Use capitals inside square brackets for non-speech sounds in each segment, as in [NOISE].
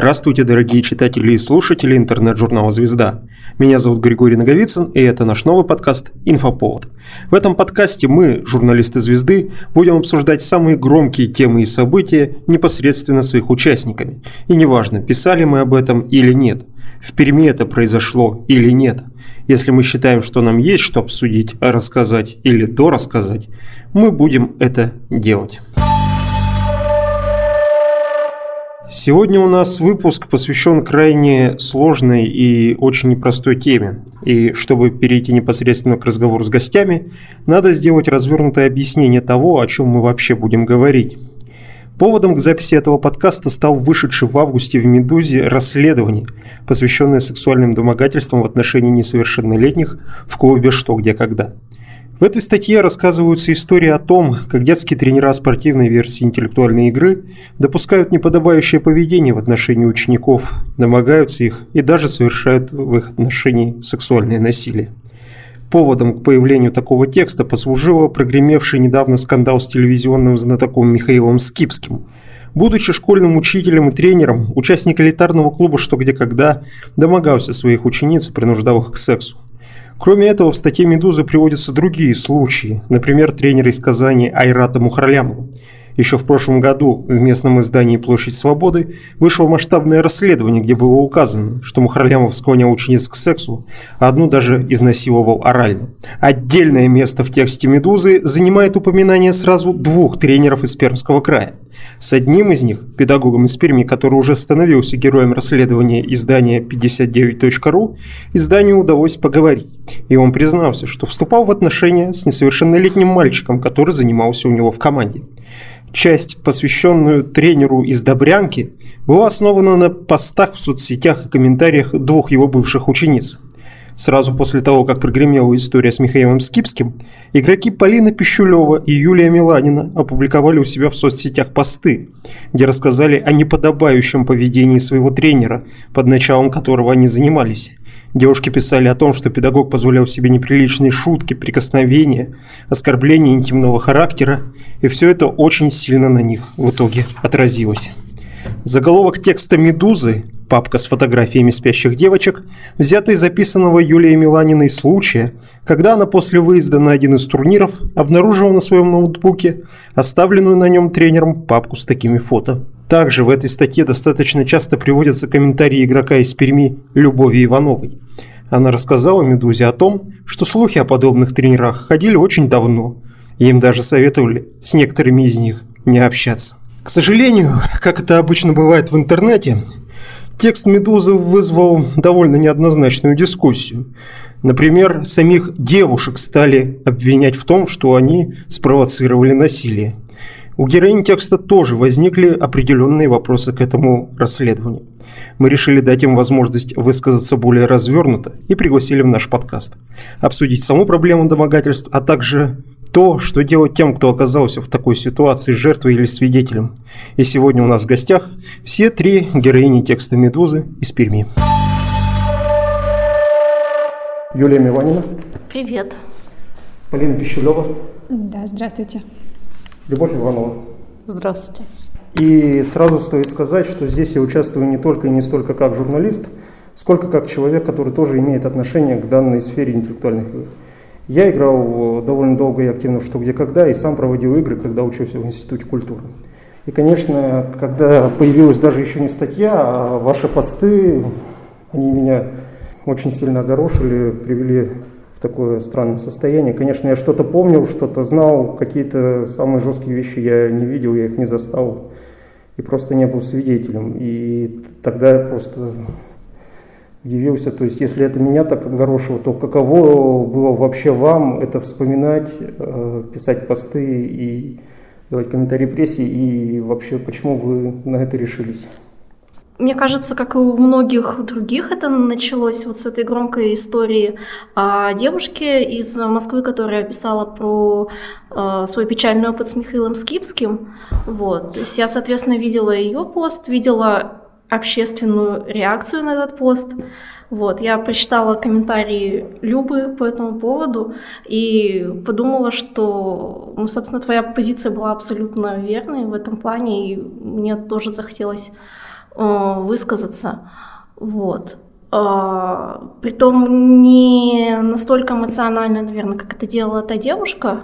Здравствуйте, дорогие читатели и слушатели интернет-журнала «Звезда». Меня зовут Григорий Наговицын, и это наш новый подкаст «Инфоповод». В этом подкасте мы, журналисты «Звезды», будем обсуждать самые громкие темы и события непосредственно с их участниками. И неважно, писали мы об этом или нет, в Перми это произошло или нет. Если мы считаем, что нам есть что обсудить, рассказать или дорассказать, мы будем это делать. Сегодня у нас выпуск посвящен крайне сложной и очень непростой теме. И чтобы перейти непосредственно к разговору с гостями, надо сделать развернутое объяснение того, о чем мы вообще будем говорить. Поводом к записи этого подкаста стал вышедший в августе в «Медузе» расследование, посвященное сексуальным домогательствам в отношении несовершеннолетних в клубе «Что, где, когда». В этой статье рассказываются истории о том, как детские тренера спортивной версии интеллектуальной игры допускают неподобающее поведение в отношении учеников, домогаются их и даже совершают в их отношении сексуальное насилие. Поводом к появлению такого текста послужило прогремевший недавно скандал с телевизионным знатоком Михаилом Скипским. Будучи школьным учителем и тренером, участник элитарного клуба «Что, где, когда» домогался своих учениц и принуждал их к сексу. Кроме этого, в статье «Медузы» приводятся другие случаи. Например, тренер из Казани Айрата Мухарлямова. Еще в прошлом году в местном издании «Площадь свободы» вышло масштабное расследование, где было указано, что Мухарлямов склонял учениц к сексу, а одну даже изнасиловал орально. Отдельное место в тексте «Медузы» занимает упоминание сразу двух тренеров из Пермского края – с одним из них, педагогом из Перми, который уже становился героем расследования издания 59.ru, изданию удалось поговорить. И он признался, что вступал в отношения с несовершеннолетним мальчиком, который занимался у него в команде. Часть, посвященную тренеру из Добрянки, была основана на постах в соцсетях и комментариях двух его бывших учениц – Сразу после того, как прогремела история с Михаилом Скипским, игроки Полина Пищулева и Юлия Миланина опубликовали у себя в соцсетях посты, где рассказали о неподобающем поведении своего тренера, под началом которого они занимались. Девушки писали о том, что педагог позволял себе неприличные шутки, прикосновения, оскорбления интимного характера, и все это очень сильно на них в итоге отразилось. Заголовок текста «Медузы» папка с фотографиями спящих девочек, взятый из записанного Юлией Миланиной случая, когда она после выезда на один из турниров обнаружила на своем ноутбуке оставленную на нем тренером папку с такими фото. Также в этой статье достаточно часто приводятся комментарии игрока из Перми Любови Ивановой. Она рассказала «Медузе» о том, что слухи о подобных тренерах ходили очень давно, им даже советовали с некоторыми из них не общаться. К сожалению, как это обычно бывает в интернете, Текст «Медузы» вызвал довольно неоднозначную дискуссию. Например, самих девушек стали обвинять в том, что они спровоцировали насилие. У героинь текста тоже возникли определенные вопросы к этому расследованию. Мы решили дать им возможность высказаться более развернуто и пригласили в наш подкаст. Обсудить саму проблему домогательств, а также то, что делать тем, кто оказался в такой ситуации жертвой или свидетелем. И сегодня у нас в гостях все три героини текста «Медузы» из Перми. Юлия Миванина. Привет. Полина Пищулева. Да, здравствуйте. Любовь Иванова. Здравствуйте. И сразу стоит сказать, что здесь я участвую не только и не столько как журналист, сколько как человек, который тоже имеет отношение к данной сфере интеллектуальных игр. Я играл довольно долго и активно в «Что, где, когда» и сам проводил игры, когда учился в Институте культуры. И, конечно, когда появилась даже еще не статья, а ваши посты, они меня очень сильно огорошили, привели такое странное состояние. Конечно, я что-то помнил, что-то знал, какие-то самые жесткие вещи я не видел, я их не застал и просто не был свидетелем. И тогда я просто удивился. То есть, если это меня так огорошило, то каково было вообще вам это вспоминать, э, писать посты и давать комментарии прессе, и вообще почему вы на это решились? Мне кажется, как и у многих других, это началось вот с этой громкой истории о девушке из Москвы, которая писала про э, свой печальный опыт с Михаилом Скипским. Вот. То есть я, соответственно, видела ее пост, видела общественную реакцию на этот пост. Вот, я прочитала комментарии Любы по этому поводу и подумала, что, ну, собственно, твоя позиция была абсолютно верной в этом плане, и мне тоже захотелось высказаться. Вот. Притом не настолько эмоционально, наверное, как это делала та девушка,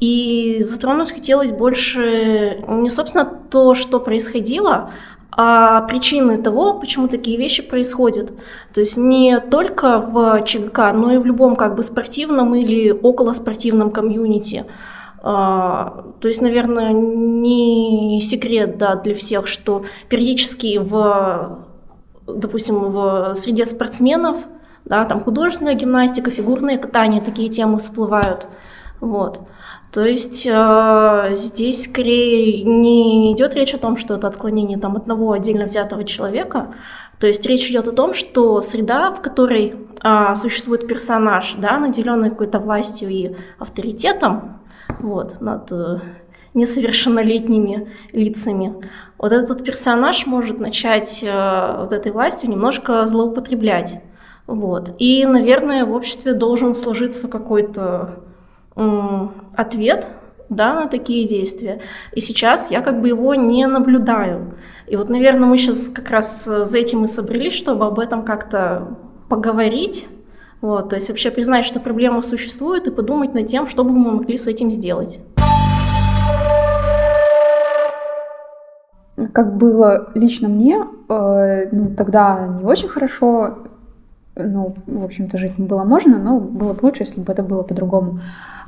и затронуть хотелось больше не, собственно, то, что происходило, а причины того, почему такие вещи происходят. То есть не только в ЧГК, но и в любом как бы спортивном или околоспортивном комьюнити. А, то есть, наверное, не секрет да, для всех, что периодически в, допустим, в среде спортсменов, да, там художественная гимнастика, фигурное катание, такие темы всплывают. Вот. То есть э, здесь скорее не идет речь о том, что это отклонение там, одного отдельно взятого человека. То есть речь идет о том, что среда, в которой э, существует персонаж, да, наделенный какой-то властью и авторитетом вот, над э, несовершеннолетними лицами, вот этот персонаж может начать э, вот этой властью немножко злоупотреблять. Вот. И, наверное, в обществе должен сложиться какой-то ответ да, на такие действия. И сейчас я как бы его не наблюдаю. И вот, наверное, мы сейчас как раз э, за этим и собрались, чтобы об этом как-то поговорить. Вот, то есть вообще признать, что проблема существует, и подумать над тем, что бы мы могли с этим сделать. Как было лично мне, э, ну, тогда не очень хорошо, ну, в общем-то, жить было можно, но было бы лучше, если бы это было по-другому.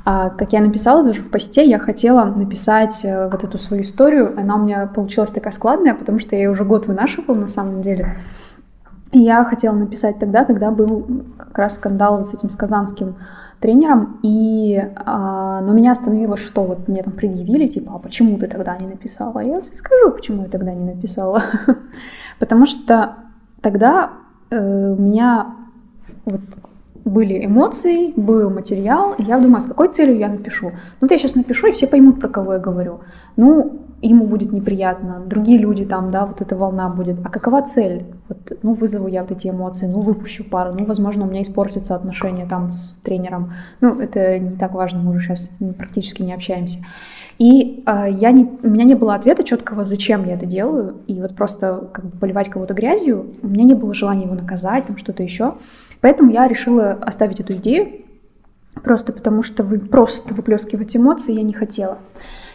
А, как я написала даже в посте, я хотела написать э, вот эту свою историю. Она у меня получилась такая складная, потому что я ее уже год вынашивала на самом деле. Я хотела написать тогда, когда был как раз скандал вот с этим с казанским тренером, и, а, но меня остановило, что вот мне там предъявили, типа, а почему ты тогда не написала? Я скажу, почему я тогда не написала. [LAUGHS] Потому что тогда э, у меня вот были эмоции, был материал, и я думаю, а с какой целью я напишу? Ну, вот я сейчас напишу, и все поймут, про кого я говорю. Ну, ему будет неприятно, другие люди там, да, вот эта волна будет. А какова цель? Вот, ну, вызову я вот эти эмоции, ну, выпущу пару, ну, возможно, у меня испортятся отношения там с тренером. Ну, это не так важно, мы уже сейчас практически не общаемся. И э, я не, у меня не было ответа четкого, зачем я это делаю. И вот просто как бы поливать кого-то грязью, у меня не было желания его наказать, там что-то еще. Поэтому я решила оставить эту идею, просто потому что вы просто выплескивать эмоции я не хотела.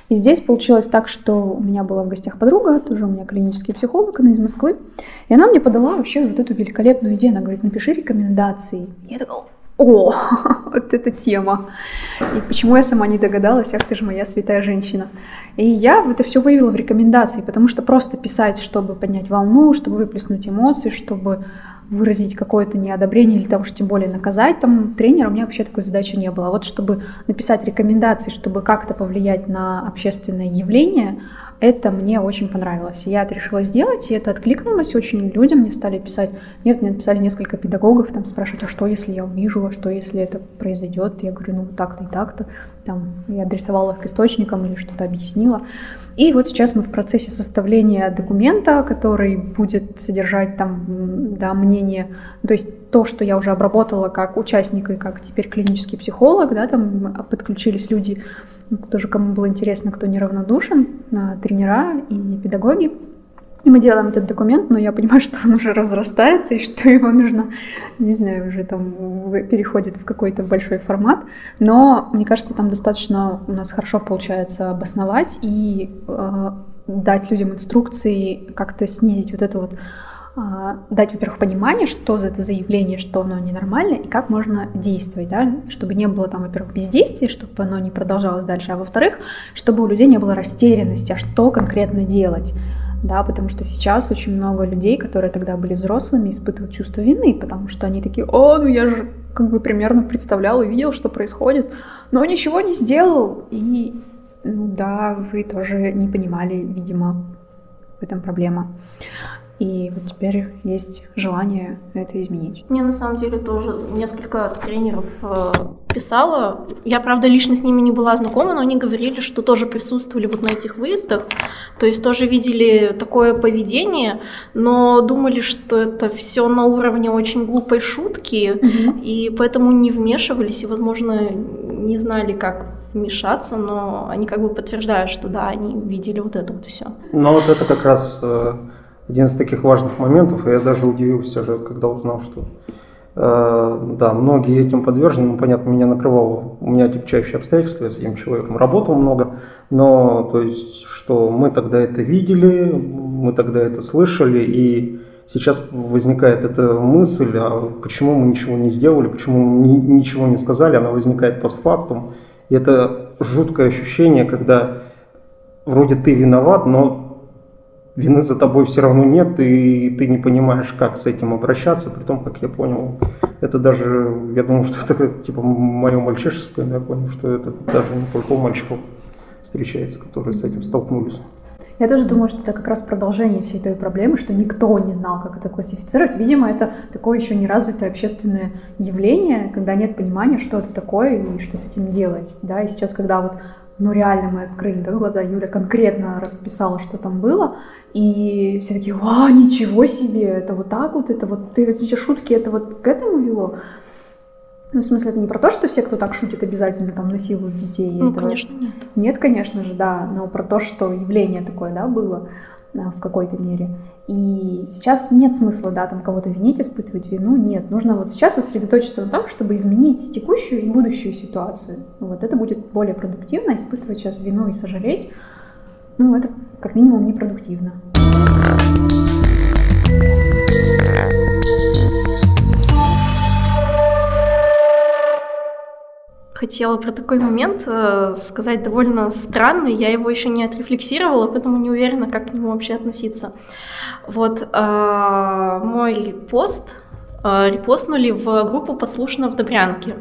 И здесь получилось так, что у меня была в гостях подруга, тоже у меня клинический психолог, она из Москвы, и она мне подала вообще вот эту великолепную идею. Она говорит, напиши рекомендации. Я такая, о, [LAUGHS] вот эта тема. И почему я сама не догадалась, ах ты же моя святая женщина. И я это все вывела в рекомендации, потому что просто писать, чтобы поднять волну, чтобы выплеснуть эмоции, чтобы выразить какое-то неодобрение или того, что тем более наказать там тренера, у меня вообще такой задачи не было. А вот чтобы написать рекомендации, чтобы как-то повлиять на общественное явление, это мне очень понравилось. Я это решила сделать, и это откликнулось очень людям. Мне стали писать, нет, мне написали несколько педагогов, там спрашивают, а что, если я увижу, а что, если это произойдет? Я говорю, ну так-то и так-то. Там я адресовала их к источникам или что-то объяснила. И вот сейчас мы в процессе составления документа, который будет содержать там да, мнение, то есть то, что я уже обработала как участник и как теперь клинический психолог, да, там подключились люди, тоже кому было интересно, кто неравнодушен, тренера и педагоги. И мы делаем этот документ, но я понимаю, [LAUGHS] что он уже разрастается, и что его нужно, не знаю, уже там переходит в какой-то большой формат. Но мне кажется, там достаточно у нас хорошо получается обосновать и э, дать людям инструкции, как-то снизить вот это вот э, дать, во-первых, понимание, что за это заявление, что оно ненормально, и как можно действовать, да, чтобы не было там, во-первых, бездействия, чтобы оно не продолжалось дальше, а во-вторых, чтобы у людей не было растерянности, а что конкретно делать да, потому что сейчас очень много людей, которые тогда были взрослыми, испытывают чувство вины, потому что они такие, о, ну я же как бы примерно представлял и видел, что происходит, но ничего не сделал, и, ну да, вы тоже не понимали, видимо, в этом проблема. И вот теперь есть желание это изменить. Мне на самом деле тоже несколько тренеров э, писала. Я, правда, лично с ними не была знакома, но они говорили, что тоже присутствовали вот на этих выездах. То есть тоже видели такое поведение, но думали, что это все на уровне очень глупой шутки, угу. и поэтому не вмешивались и, возможно, не знали, как вмешаться, но они как бы подтверждают, что да, они видели вот это вот все. Но вот это как раз э, один из таких важных моментов, и я даже удивился, когда узнал, что э, да, многие этим подвержены, ну, понятно, меня накрывало, у меня отягчающие обстоятельства, я с этим человеком работал много, но, то есть, что мы тогда это видели, мы тогда это слышали, и сейчас возникает эта мысль, а почему мы ничего не сделали, почему мы ничего не сказали, она возникает постфактум, и это жуткое ощущение, когда вроде ты виноват, но вины за тобой все равно нет, и ты не понимаешь, как с этим обращаться, при том, как я понял, это даже, я думал, что это типа мое мальчишеское, но я понял, что это даже не только у мальчиков встречается, которые с этим столкнулись. Я тоже думаю, что это как раз продолжение всей той проблемы, что никто не знал, как это классифицировать. Видимо, это такое еще неразвитое общественное явление, когда нет понимания, что это такое и что с этим делать. Да? И сейчас, когда вот ну реально мы открыли да, глаза, Юля конкретно расписала, что там было, и все такие, а, ничего себе, это вот так вот, это вот, ты, эти шутки, это вот к этому вело. Ну, в смысле, это не про то, что все, кто так шутит, обязательно там насилуют детей. Ну, этого... конечно, нет. Нет, конечно же, да, но про то, что явление такое, да, было в какой-то мере. И сейчас нет смысла, да, там кого-то винить, испытывать вину, нет. Нужно вот сейчас сосредоточиться на том, чтобы изменить текущую и будущую ситуацию. Вот это будет более продуктивно, испытывать сейчас вину и сожалеть, ну, это как минимум непродуктивно. хотела про такой момент э, сказать довольно странный. Я его еще не отрефлексировала, поэтому не уверена, как к нему вообще относиться. Вот э, мой пост э, репостнули в группу «Послушно в Добрянке».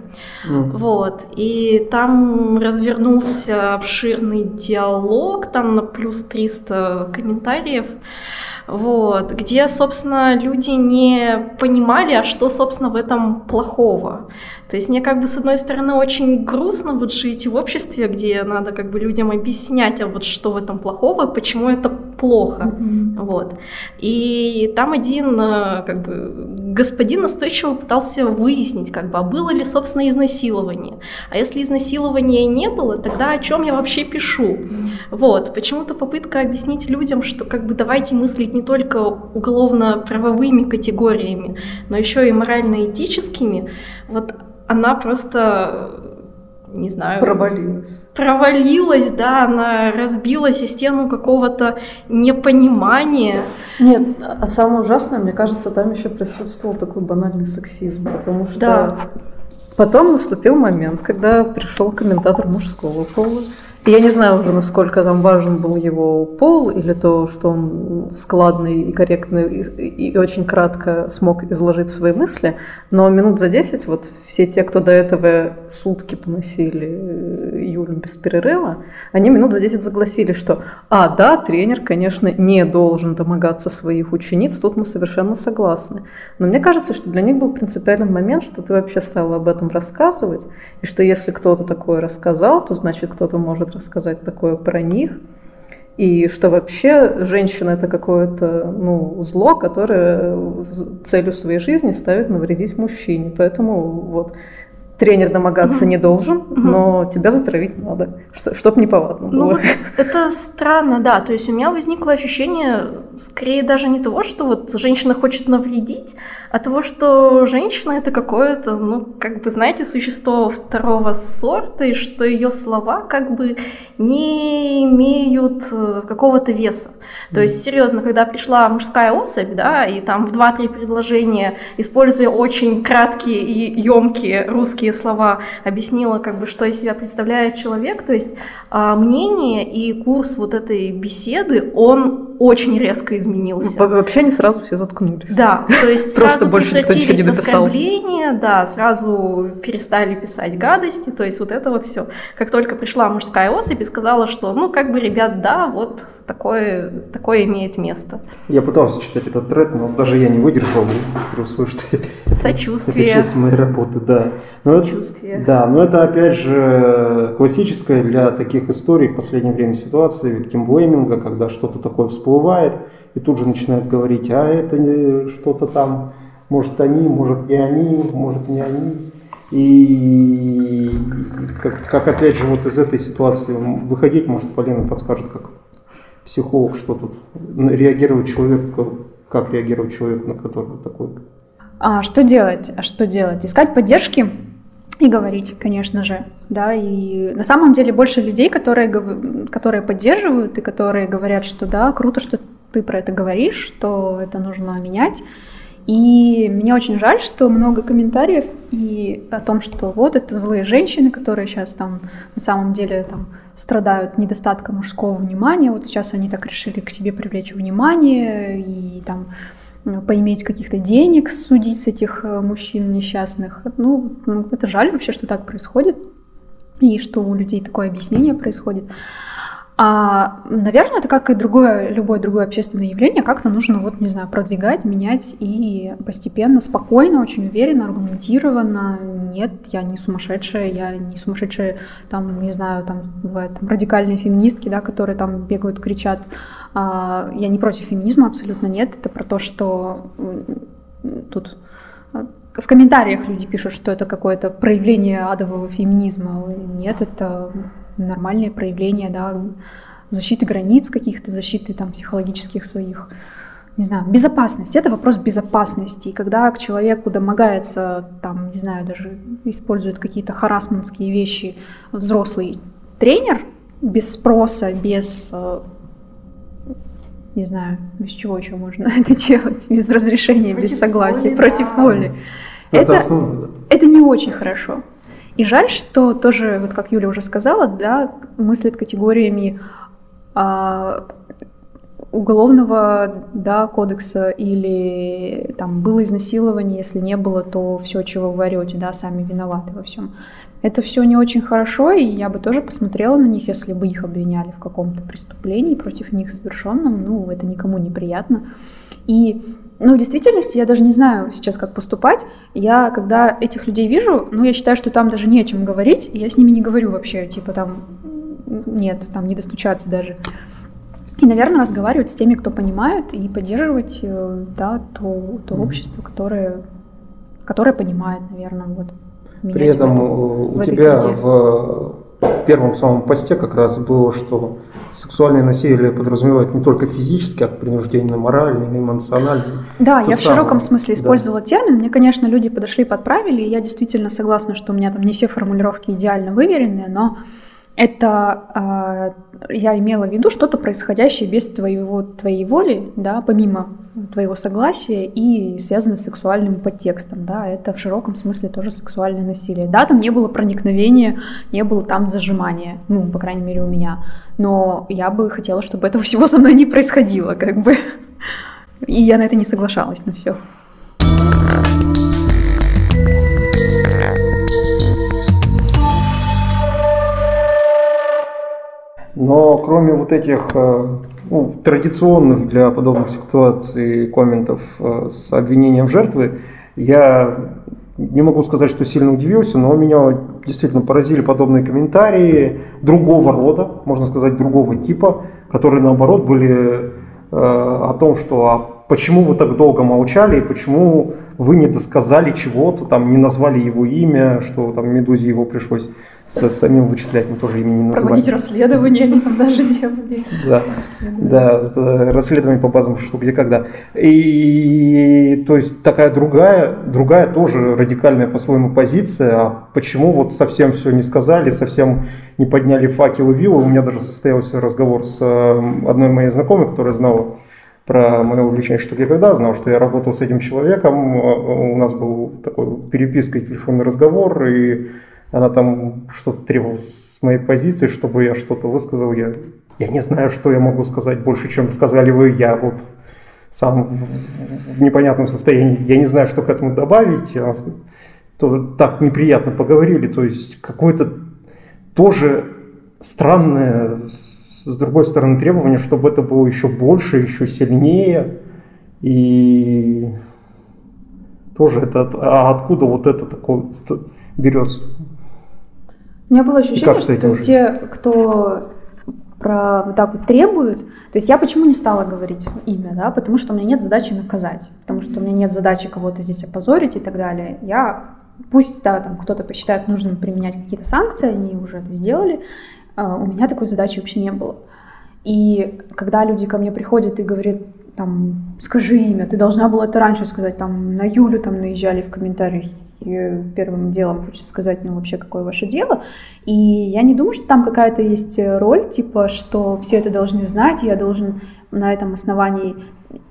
Mm. Вот. И там развернулся обширный диалог, там на плюс 300 комментариев вот, где, собственно, люди не понимали, а что, собственно, в этом плохого. То есть мне как бы с одной стороны очень грустно вот жить в обществе, где надо как бы людям объяснять, а вот что в этом плохого, почему это плохо, mm-hmm. вот. И там один э, как бы господин настойчиво пытался выяснить, как бы, а было ли собственно изнасилование, а если изнасилования не было, тогда о чем я вообще пишу, вот. Почему-то попытка объяснить людям, что как бы давайте мыслить не только уголовно-правовыми категориями, но еще и морально-этическими, вот она просто не знаю... Провалилась. Провалилась, да, она разбила систему какого-то непонимания. Нет, а самое ужасное, мне кажется, там еще присутствовал такой банальный сексизм, потому что да. потом наступил момент, когда пришел комментатор мужского пола, я не знаю уже, насколько там важен был его пол, или то, что он складный и корректный и, и очень кратко смог изложить свои мысли, но минут за 10 вот все те, кто до этого сутки поносили э, Юлю без перерыва, они минут за 10 загласили, что «А, да, тренер, конечно, не должен домогаться своих учениц, тут мы совершенно согласны». Но мне кажется, что для них был принципиальный момент, что ты вообще стала об этом рассказывать, и что если кто-то такое рассказал, то значит кто-то может рассказать такое про них. И что вообще женщина это какое-то ну, зло, которое целью своей жизни ставит навредить мужчине. Поэтому вот тренер домогаться не должен, но тебя затравить надо, что, чтоб неповадно ну, было. Вот это странно, да. То есть у меня возникло ощущение, скорее даже не того, что вот женщина хочет навредить, а того, что женщина это какое-то, ну, как бы, знаете, существо второго сорта, и что ее слова как бы не имеют э, какого-то веса. То есть, серьезно, когда пришла мужская особь, да, и там в два-три предложения, используя очень краткие и емкие русские слова, объяснила, как бы, что из себя представляет человек, то есть а, мнение и курс вот этой беседы, он очень резко изменился. Вообще они сразу все заткнулись. Да, то есть [LAUGHS] Просто сразу больше никто ничего не написал. оскорбления, да, сразу перестали писать гадости, то есть вот это вот все. Как только пришла мужская особь и сказала, что, ну, как бы, ребят, да, вот такое, такое имеет место. Я пытался читать этот тред, но даже я не выдержал условии, что [LAUGHS] Сочувствие. это часть моей работы, да. Но Сочувствие. Это, да, но это опять же классическая для таких историй в последнее время ситуация виктимблейминга, когда что-то такое всплывает, и тут же начинают говорить, а это не что-то там, может они, может не они, может не они. И как, как опять же вот из этой ситуации выходить, может Полина подскажет, как психолог, что тут реагировать человек, как реагировать человек, на который такой. А что делать? А что делать? Искать поддержки и говорить, конечно же, да, и на самом деле больше людей, которые, которые поддерживают и которые говорят, что да, круто, что ты про это говоришь, что это нужно менять, и мне очень жаль, что много комментариев и о том, что вот это злые женщины, которые сейчас там на самом деле там страдают недостатком мужского внимания. Вот сейчас они так решили к себе привлечь внимание и там ну, поиметь каких-то денег, судить с этих э, мужчин несчастных. Ну, ну, это жаль вообще, что так происходит, и что у людей такое объяснение происходит. А, наверное, это как и другое, любое другое общественное явление, как-то нужно, вот, не знаю, продвигать, менять и постепенно, спокойно, очень уверенно, аргументированно. Нет, я не сумасшедшая, я не сумасшедшая, там, не знаю, там, бывают там, радикальные феминистки, да, которые там бегают, кричат. А, я не против феминизма, абсолютно нет. Это про то, что тут а, в комментариях люди пишут, что это какое-то проявление адового феминизма. Нет, это нормальные проявления, да, защиты границ каких-то, защиты там психологических своих, не знаю, безопасность. Это вопрос безопасности. И когда к человеку домогается, там, не знаю, даже использует какие-то харасментские вещи взрослый тренер без спроса, без э, не знаю, без чего еще можно [LAUGHS] это делать, без разрешения, против без согласия, воли, против да. воли. Это, это, это не очень хорошо. И жаль, что тоже, вот как Юля уже сказала, да, мыслят категориями а, уголовного да, кодекса или там было изнасилование, если не было, то все, чего вы орете, да, сами виноваты во всем. Это все не очень хорошо, и я бы тоже посмотрела на них, если бы их обвиняли в каком-то преступлении против них совершенном. Ну, это никому не приятно. И ну, в действительности я даже не знаю сейчас, как поступать. Я, когда этих людей вижу, ну, я считаю, что там даже не о чем говорить, и я с ними не говорю вообще, типа там, нет, там не достучаться даже. И, наверное, разговаривать с теми, кто понимает, и поддерживать, э, да, то, то общество, которое, которое понимает, наверное, вот. При этом в у тебя среде. в первом самом посте как раз было, что сексуальное насилие подразумевает не только физически, а принуждение моральное, эмоциональное. Да, я в широком смысле использовала да. термин. Мне, конечно, люди подошли, подправили, и я действительно согласна, что у меня там не все формулировки идеально выверенные, но это э, я имела в виду что-то происходящее без твоего, твоей воли, да, помимо твоего согласия и связанное с сексуальным подтекстом, да, это в широком смысле тоже сексуальное насилие. Да, там не было проникновения, не было там зажимания, ну, по крайней мере, у меня, но я бы хотела, чтобы этого всего со мной не происходило, как бы, и я на это не соглашалась на все. Но кроме вот этих э, ну, традиционных для подобных ситуаций комментов э, с обвинением жертвы, я не могу сказать, что сильно удивился, но меня действительно поразили подобные комментарии другого рода, можно сказать, другого типа, которые наоборот были э, о том, что а почему вы так долго молчали и почему вы не досказали чего-то, там не назвали его имя, что там Медузе его пришлось с самим вычислять мы тоже имени не называли. Проводить расследование [LAUGHS] они там даже делали. Да, да, расследование по базам что где когда. И то есть такая другая, другая тоже радикальная по-своему позиция. А почему вот совсем все не сказали, совсем не подняли факелы виллы? У меня даже состоялся разговор с э, одной моей знакомой, которая знала про мое увлечение что я когда, знал, что я работал с этим человеком, у нас был такой переписка телефонный разговор, и она там что-то требовала с моей позиции, чтобы я что-то высказал. Я, я не знаю, что я могу сказать больше, чем сказали вы. Я вот сам в непонятном состоянии. Я не знаю, что к этому добавить. То, так неприятно поговорили. То есть какое-то тоже странное, с другой стороны, требование, чтобы это было еще больше, еще сильнее. И тоже это, а откуда вот это такое берется? У меня было ощущение, что жить? те, кто про вот так вот требуют, то есть я почему не стала говорить имя, да, потому что у меня нет задачи наказать, потому что у меня нет задачи кого-то здесь опозорить и так далее. Я, пусть, да, там кто-то посчитает нужным применять какие-то санкции, они уже это сделали, а у меня такой задачи вообще не было. И когда люди ко мне приходят и говорят, там, скажи имя, ты должна была это раньше сказать, там, на Юлю там наезжали в комментариях, первым делом хочется сказать, ну, вообще, какое ваше дело. И я не думаю, что там какая-то есть роль, типа, что все это должны знать, я должен на этом основании,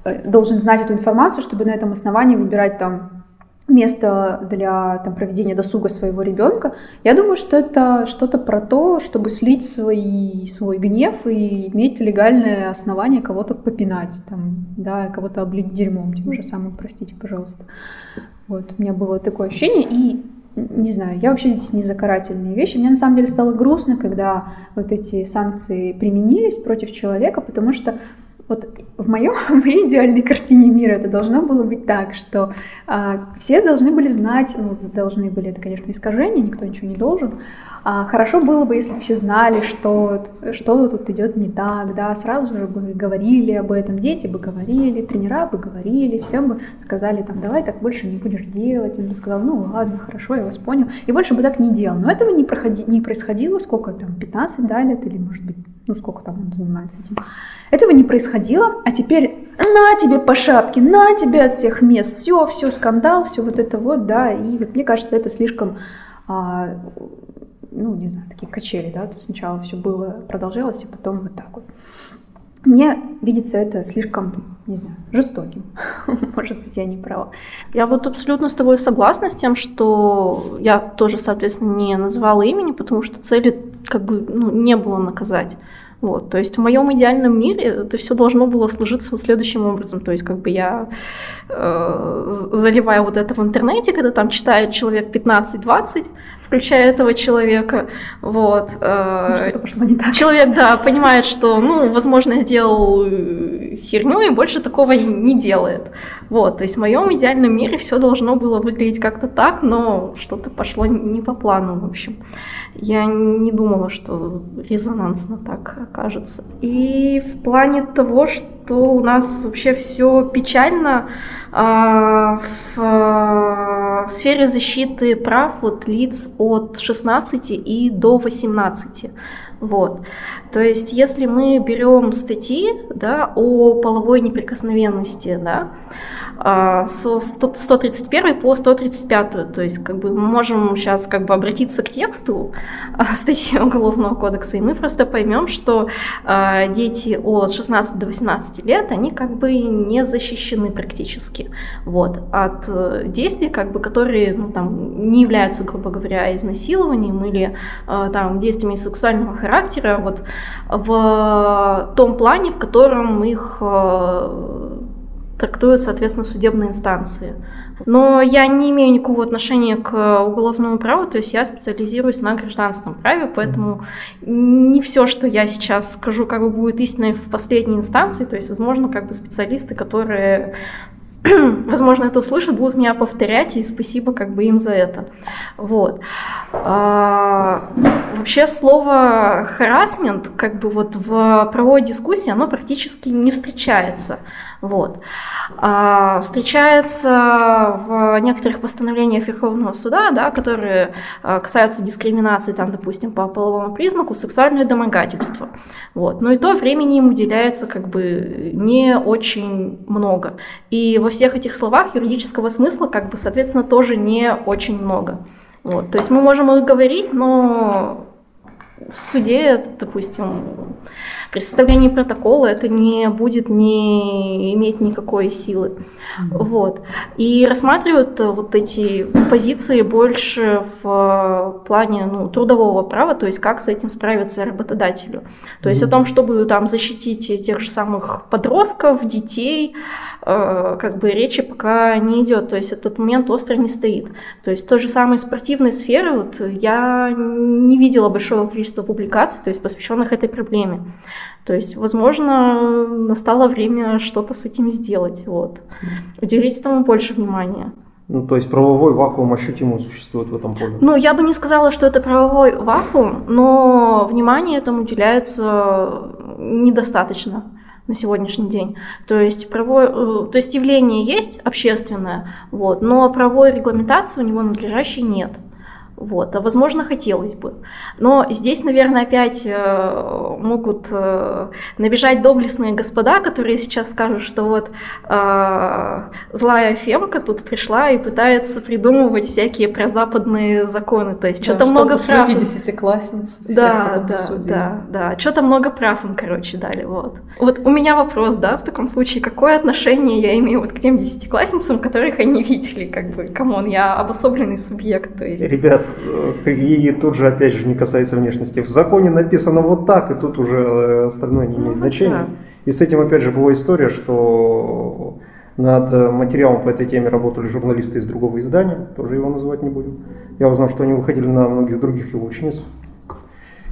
э, должен знать эту информацию, чтобы на этом основании выбирать там место для там, проведения досуга своего ребенка. Я думаю, что это что-то про то, чтобы слить свой, свой гнев и иметь легальное основание кого-то попинать, там, да, кого-то облить дерьмом тем же самым, простите, пожалуйста. Вот, у меня было такое ощущение, и не знаю, я вообще здесь не за карательные вещи. Мне на самом деле стало грустно, когда вот эти санкции применились против человека, потому что вот в, моем, [LAUGHS] в моей идеальной картине мира это должно было быть так, что а, все должны были знать, ну, должны были, это, конечно, искажение, никто ничего не должен, хорошо было бы, если все знали, что, что тут идет не так, да, сразу же бы говорили об этом, дети бы говорили, тренера бы говорили, всем бы сказали, там, давай так больше не будешь делать, он бы сказал, ну ладно, хорошо, я вас понял, и больше бы так не делал. Но этого не, проходи, не происходило, сколько там, 15, да, лет, или, может быть, ну, сколько там он занимается этим. Этого не происходило, а теперь на тебе по шапке, на тебе от всех мест, все, все, скандал, все вот это вот, да, и вот мне кажется, это слишком, а, ну, не знаю, такие качели, да, то сначала все было, продолжалось, и потом вот так вот. Мне видится это слишком, не знаю, жестоким. [LAUGHS] Может быть, я не права. Я вот абсолютно с тобой согласна с тем, что я тоже, соответственно, не называла имени, потому что цели как бы ну, не было наказать. Вот, то есть в моем идеальном мире это все должно было сложиться вот следующим образом. То есть как бы я э, заливаю вот это в интернете, когда там читает человек 15-20, включая этого человека. Вот. Э, Что-то пошло не так. Человек, да, понимает, что, ну, возможно, я делал э, херню и больше такого не делает. Вот, то есть в моем идеальном мире все должно было выглядеть как-то так, но что-то пошло не по плану, в общем. Я не думала, что резонансно так окажется. И в плане того, что у нас вообще все печально, в, в сфере защиты прав вот лиц от 16 и до 18. Вот. То есть, если мы берем статьи да, о половой неприкосновенности, да, а, со 131 по 135. То есть как бы мы можем сейчас как бы обратиться к тексту а, [LAUGHS] статьи Уголовного кодекса, и мы просто поймем, что а, дети от 16 до 18 лет, они как бы не защищены практически вот, от э, действий, как бы, которые ну, там, не являются, грубо говоря, изнасилованием или там, действиями сексуального характера вот, в том плане, в котором их э, трактуют, соответственно, судебные инстанции. Но я не имею никакого отношения к уголовному праву, то есть я специализируюсь на гражданском праве, поэтому не все, что я сейчас скажу, как бы будет истиной в последней инстанции, то есть, возможно, как бы специалисты, которые [CLEARS THROAT] возможно, это услышат, будут меня повторять, и спасибо как бы им за это. Вот. А, вообще слово харасмент как бы вот в правовой дискуссии, оно практически не встречается. Вот. А, встречается в некоторых постановлениях Верховного суда, да, которые а, касаются дискриминации, там, допустим, по половому признаку, сексуальное домогательство. Вот. Но и то времени им уделяется как бы не очень много. И во всех этих словах юридического смысла, как бы, соответственно, тоже не очень много. Вот. То есть мы можем их говорить, но в суде, допустим, при составлении протокола это не будет не иметь никакой силы. Mm-hmm. Вот. И рассматривают э, вот эти позиции больше в плане ну, трудового права, то есть как с этим справиться работодателю. То есть mm-hmm. о том, чтобы там защитить тех же самых подростков, детей, Э, как бы речи пока не идет, то есть этот момент остро не стоит. То есть той же самой спортивной сферы вот я не видела большого количества публикаций, то есть посвященных этой проблеме. То есть, возможно, настало время что-то с этим сделать, вот. Уделить этому больше внимания. Ну, то есть правовой вакуум ощутимо существует в этом поле? Ну, я бы не сказала, что это правовой вакуум, но внимание этому уделяется недостаточно на сегодняшний день. То есть, правовое, э, то есть явление есть общественное, вот, но правовой регламентации у него надлежащей нет. Вот, а возможно, хотелось бы. Но здесь, наверное, опять э, могут э, набежать доблестные господа, которые сейчас скажут, что вот э, злая фемка тут пришла и пытается придумывать всякие прозападные законы. То есть да, что-то много прав. В десятиклассниц. Да, да, да, да. Что-то много прав им, короче, дали. Вот. вот у меня вопрос, да, в таком случае, какое отношение я имею вот к тем десятиклассницам, которых они [LAUGHS] видели, как бы, come on, я обособленный субъект, то есть... Ребят, и тут же, опять же, не касается внешности. В законе написано вот так, и тут уже э, остальное не имеет ну, значения. Да. И с этим, опять же, была история, что над материалом по этой теме работали журналисты из другого издания, тоже его называть не будем. Я узнал, что они выходили на многих других его учениц.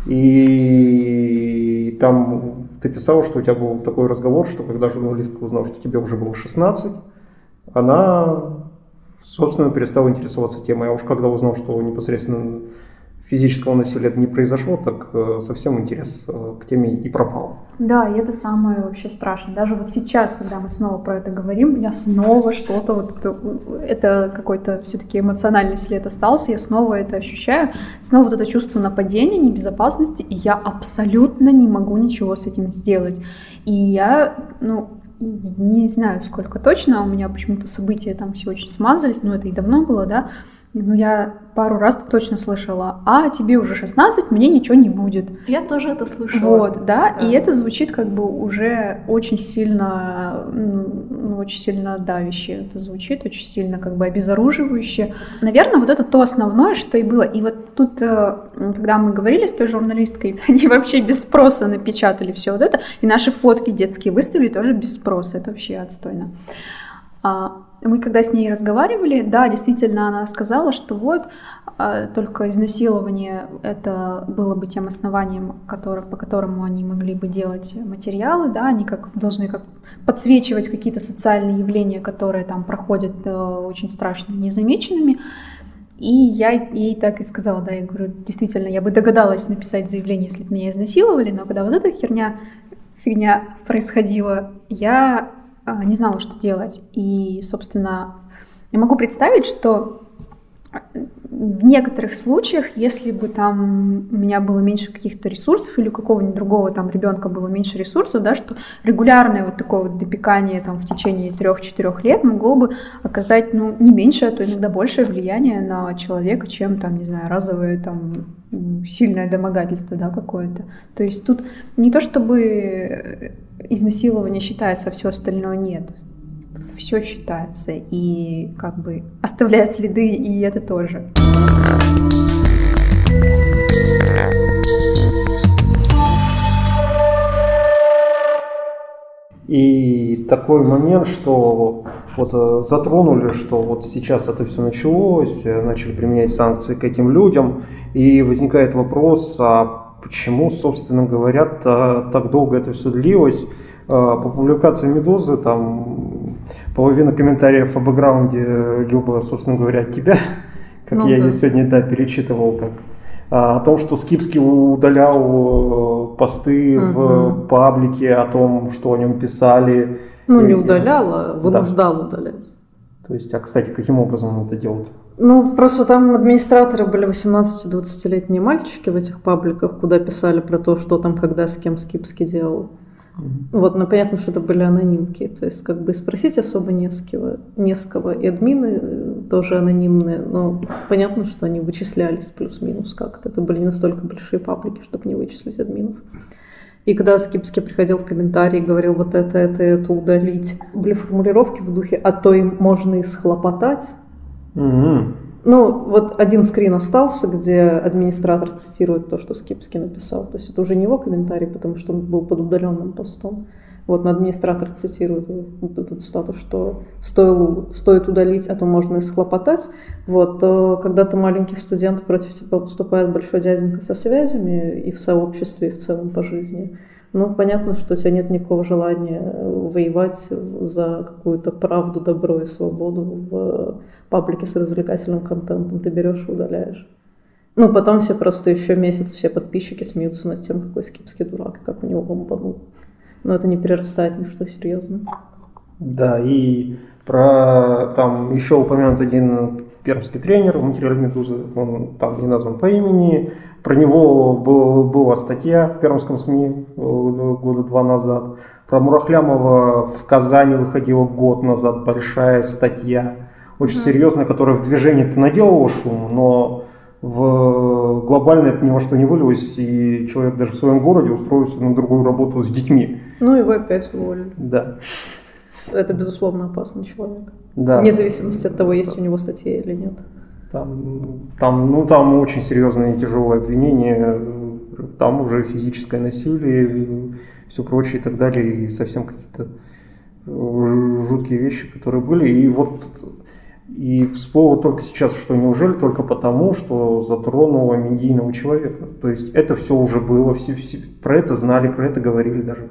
И там ты писал, что у тебя был такой разговор, что когда журналистка узнала, что тебе уже было 16, она собственно, перестал интересоваться темой. А уж когда узнал, что непосредственно физического насилия не произошло, так э, совсем интерес э, к теме и пропал. Да, и это самое вообще страшное. Даже вот сейчас, когда мы снова про это говорим, я снова что-то вот это, это какой-то все-таки эмоциональный след остался, я снова это ощущаю, снова вот это чувство нападения, небезопасности, и я абсолютно не могу ничего с этим сделать. И я, ну, не знаю, сколько точно, у меня почему-то события там все очень смазались, но это и давно было, да, но я пару раз точно слышала, а тебе уже 16, мне ничего не будет. Я тоже это слышала. Вот, да, да. и это звучит как бы уже очень сильно, ну, очень сильно давяще. Это звучит очень сильно как бы обезоруживающе. Наверное, вот это то основное, что и было. И вот тут, э, когда мы говорили с той журналисткой, [LAUGHS] они вообще без спроса напечатали все вот это, и наши фотки детские выставили тоже без спроса. Это вообще отстойно. А, мы когда с ней разговаривали, да, действительно, она сказала, что вот а, только изнасилование это было бы тем основанием, который, по которому они могли бы делать материалы, да, они как должны как подсвечивать какие-то социальные явления, которые там проходят э, очень страшно незамеченными. И я ей так и сказала, да, я говорю, действительно, я бы догадалась написать заявление, если бы меня изнасиловали, но когда вот эта херня, фигня происходила, я не знала, что делать. И, собственно, я могу представить, что в некоторых случаях, если бы там у меня было меньше каких-то ресурсов или у какого-нибудь другого там ребенка было меньше ресурсов, да, что регулярное вот такое вот допекание там в течение трех-четырех лет могло бы оказать, ну, не меньше, а то иногда большее влияние на человека, чем там, не знаю, разовое там сильное домогательство, да, какое-то. То есть тут не то чтобы изнасилование считается, а все остальное нет. Все считается и как бы оставляет следы, и это тоже. И такой момент, что вот э, затронули, что вот сейчас это все началось, э, начали применять санкции к этим людям, и возникает вопрос, а почему, собственно говоря, так долго это все длилось. А, по публикации «Медузы» там половина комментариев о бэкграунде Люба, собственно говоря, от тебя, как ну, я да. ее сегодня да, перечитывал, как а, о том, что Скипский удалял э, посты угу. в паблике, о том, что о нем писали. Ну, не удалял, а вынуждал да. удалять. То есть, а, кстати, каким образом он это делает? Ну, просто там администраторы были 18-20-летние мальчики в этих пабликах, куда писали про то, что там, когда, с кем Скипский делал. Mm-hmm. Вот, но понятно, что это были анонимки. То есть, как бы спросить особо не с кого. Не с кого. И админы э, тоже анонимные, но понятно, что они вычислялись плюс-минус как-то. Это были не настолько большие паблики, чтобы не вычислить админов. И когда Скипский приходил в комментарии и говорил вот это, это, это удалить, были формулировки в духе «а то им можно и схлопотать», Угу. Ну, вот один скрин остался, где администратор цитирует то, что Скипский написал. То есть это уже не его комментарий, потому что он был под удаленным постом. Вот, но администратор цитирует вот этот статус, что стоило, стоит удалить, а то можно и схлопотать. Вот, то когда ты маленький студент, против тебя поступает большой дяденька со связями и в сообществе, и в целом по жизни. Ну, понятно, что у тебя нет никакого желания воевать за какую-то правду, добро и свободу в паблики с развлекательным контентом ты берешь и удаляешь. Ну, потом все просто еще месяц, все подписчики смеются над тем, какой скипский дурак, как у него бомбанул. Но это не перерастает ни в что серьезное. Да, и про там еще упомянут один пермский тренер в материале «Медузы», он там не назван по имени. Про него был, была статья в пермском СМИ э, года два назад. Про Мурахлямова в Казани выходила год назад большая статья, очень mm-hmm. серьезная, которая в движении-то наделала шум, но в глобально это ни во что не вылилось, и человек даже в своем городе устроился на другую работу с детьми. Ну, его опять уволили. Да. Это, безусловно, опасный человек. Да. Вне зависимости от того, есть у него статья или нет. Там, там, ну, там очень серьезные и тяжелые обвинения, там уже физическое насилие, все прочее и так далее, и совсем какие-то жуткие вещи, которые были. И вот и всплыло только сейчас, что неужели только потому, что затронуло медийного человека. То есть это все уже было, все, все про это знали, про это говорили даже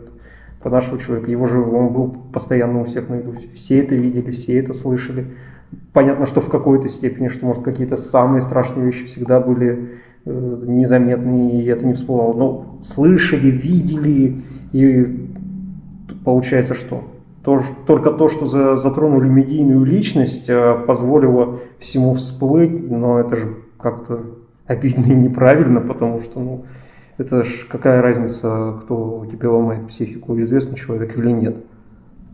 про нашего человека. Его же он был постоянно у всех на виду. Все это видели, все это слышали. Понятно, что в какой-то степени, что может какие-то самые страшные вещи всегда были э, незаметны, и это не всплывало. Но слышали, видели, и получается что? То, только то, что за, затронули медийную личность, э, позволило всему всплыть, но это же как-то обидно и неправильно, потому что, ну, это ж какая разница, кто тебе ломает психику, известный человек или нет.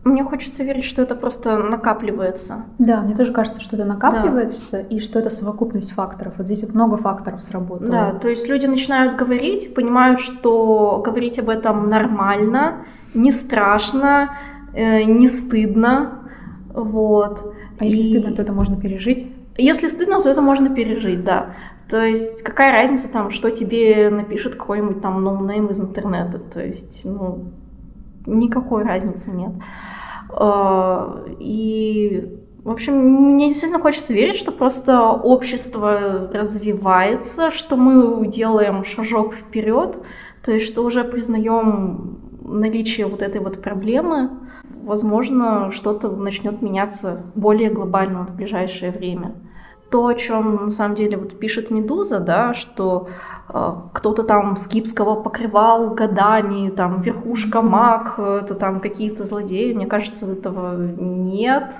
Мне хочется верить, что это просто накапливается. Да, мне тоже кажется, что это накапливается, да. и что это совокупность факторов. Вот здесь вот много факторов сработало. Да, то есть люди начинают говорить, понимают, что говорить об этом нормально, не страшно, не стыдно. Вот. А если и... стыдно, то это можно пережить? Если стыдно, то это можно пережить, да. То есть какая разница там, что тебе напишет какой-нибудь там ноунейм из интернета. То есть, ну, никакой разницы нет. А, и, в общем, мне действительно хочется верить, что просто общество развивается, что мы делаем шажок вперед, то есть что уже признаем наличие вот этой вот проблемы, возможно, что-то начнет меняться более глобально в ближайшее время. То, о чем на самом деле вот пишет Медуза, да, что э, кто-то там Скипского покрывал годами, там верхушка маг, это там какие-то злодеи, мне кажется, этого нет.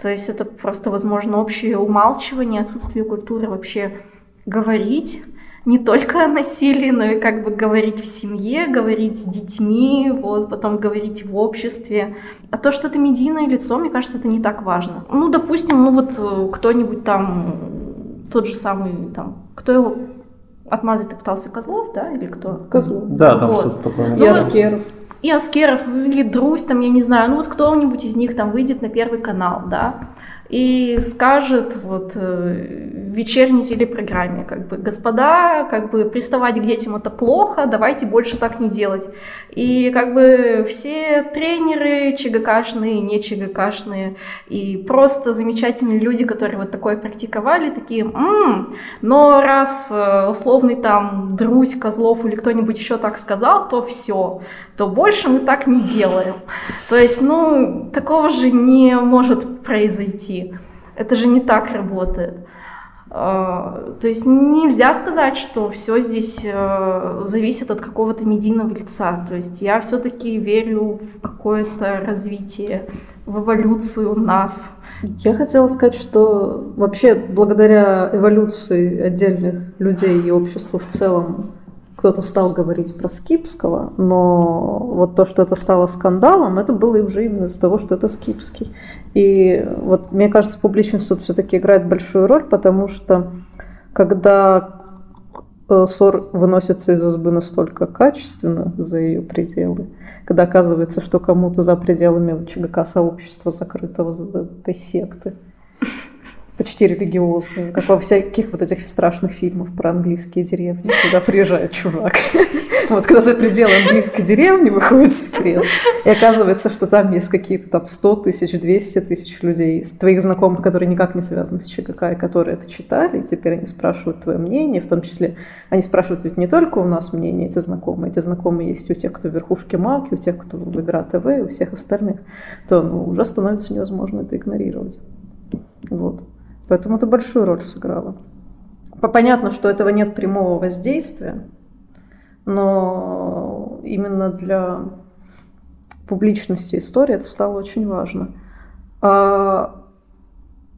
То есть это просто, возможно, общее умалчивание, отсутствие культуры вообще говорить не только о насилии, но и как бы говорить в семье, говорить с детьми, вот, потом говорить в обществе. А то, что это медийное лицо, мне кажется, это не так важно. Ну, допустим, ну вот э, кто-нибудь там, тот же самый, там, кто его отмазать пытался Козлов, да, или кто? Козлов. Да, там вот. что-то такое. И Аскеров. И Аскеров, или Друзь, там, я не знаю, ну вот кто-нибудь из них там выйдет на Первый канал, да, и скажет вот э, в вечерней телепрограмме, как бы, господа, как бы приставать к детям это плохо, давайте больше так не делать. И как бы все тренеры ЧГКшные, не ЧГКшные, и просто замечательные люди, которые вот такое практиковали, такие, м-м, но раз э, условный там Друзь, Козлов или кто-нибудь еще так сказал, то все, то больше мы так не делаем. То есть, ну, такого же не может произойти. Это же не так работает. А, то есть нельзя сказать, что все здесь э, зависит от какого-то медийного лица. То есть я все-таки верю в какое-то развитие, в эволюцию нас. Я хотела сказать, что вообще благодаря эволюции отдельных людей и общества в целом кто-то стал говорить про Скипского, но вот то, что это стало скандалом, это было уже именно из-за того, что это Скипский. И вот мне кажется, публичность тут все-таки играет большую роль, потому что когда э, ссор выносится из избы настолько качественно за ее пределы, когда оказывается, что кому-то за пределами ЧГК сообщества закрытого этой секты, почти религиозную, как во всяких вот этих страшных фильмах про английские деревни, когда приезжает чужак. Вот когда за пределы английской деревни выходит секрет, и оказывается, что там есть какие-то там 100 тысяч, 200 тысяч людей, твоих знакомых, которые никак не связаны с ЧГК, и которые это читали, и теперь они спрашивают твое мнение, в том числе они спрашивают ведь не только у нас мнение эти знакомые, эти знакомые есть у тех, кто в верхушке МАК, у тех, кто в Игра ТВ, у всех остальных, то ну, уже становится невозможно это игнорировать. Вот. Поэтому это большую роль сыграло. Понятно, что этого нет прямого воздействия, но именно для публичности истории это стало очень важно. А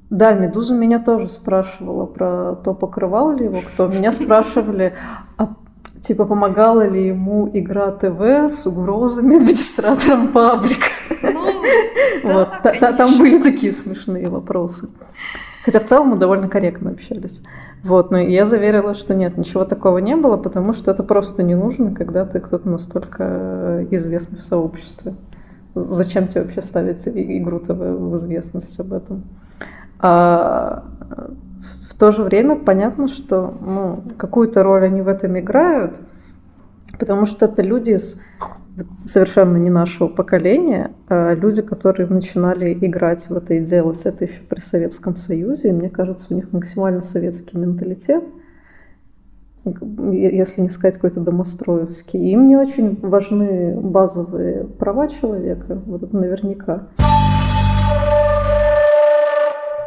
Да, Медуза меня тоже спрашивала про то, покрывал ли его кто. Меня спрашивали, а типа помогала ли ему игра ТВ с угрозами администратором паблика. Ну, вот, там были такие смешные вопросы. Хотя в целом мы довольно корректно общались. Вот, но я заверила, что нет, ничего такого не было, потому что это просто не нужно, когда ты кто-то настолько известный в сообществе. Зачем тебе вообще ставить игру в известность об этом? А в то же время понятно, что ну, какую-то роль они в этом играют, потому что это люди из совершенно не нашего поколения, а люди, которые начинали играть в это и делать это еще при Советском Союзе. И мне кажется, у них максимально советский менталитет, если не сказать какой-то домостроевский. Им не очень важны базовые права человека, вот это наверняка.